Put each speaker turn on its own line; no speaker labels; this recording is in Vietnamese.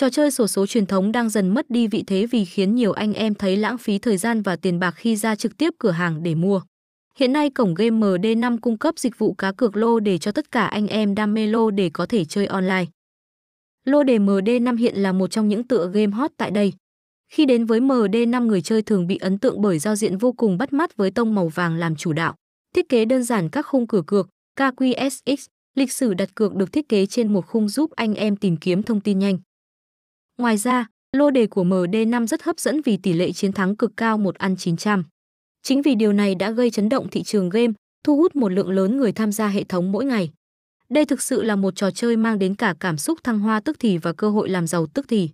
Trò chơi sổ số truyền thống đang dần mất đi vị thế vì khiến nhiều anh em thấy lãng phí thời gian và tiền bạc khi ra trực tiếp cửa hàng để mua. Hiện nay cổng game MD5 cung cấp dịch vụ cá cược lô để cho tất cả anh em đam mê lô để có thể chơi online. Lô đề MD5 hiện là một trong những tựa game hot tại đây. Khi đến với MD5 người chơi thường bị ấn tượng bởi giao diện vô cùng bắt mắt với tông màu vàng làm chủ đạo. Thiết kế đơn giản các khung cửa cược, KQSX, lịch sử đặt cược được thiết kế trên một khung giúp anh em tìm kiếm thông tin nhanh. Ngoài ra, lô đề của MD5 rất hấp dẫn vì tỷ lệ chiến thắng cực cao một ăn 900. Chính vì điều này đã gây chấn động thị trường game, thu hút một lượng lớn người tham gia hệ thống mỗi ngày. Đây thực sự là một trò chơi mang đến cả cảm xúc thăng hoa tức thì và cơ hội làm giàu tức thì.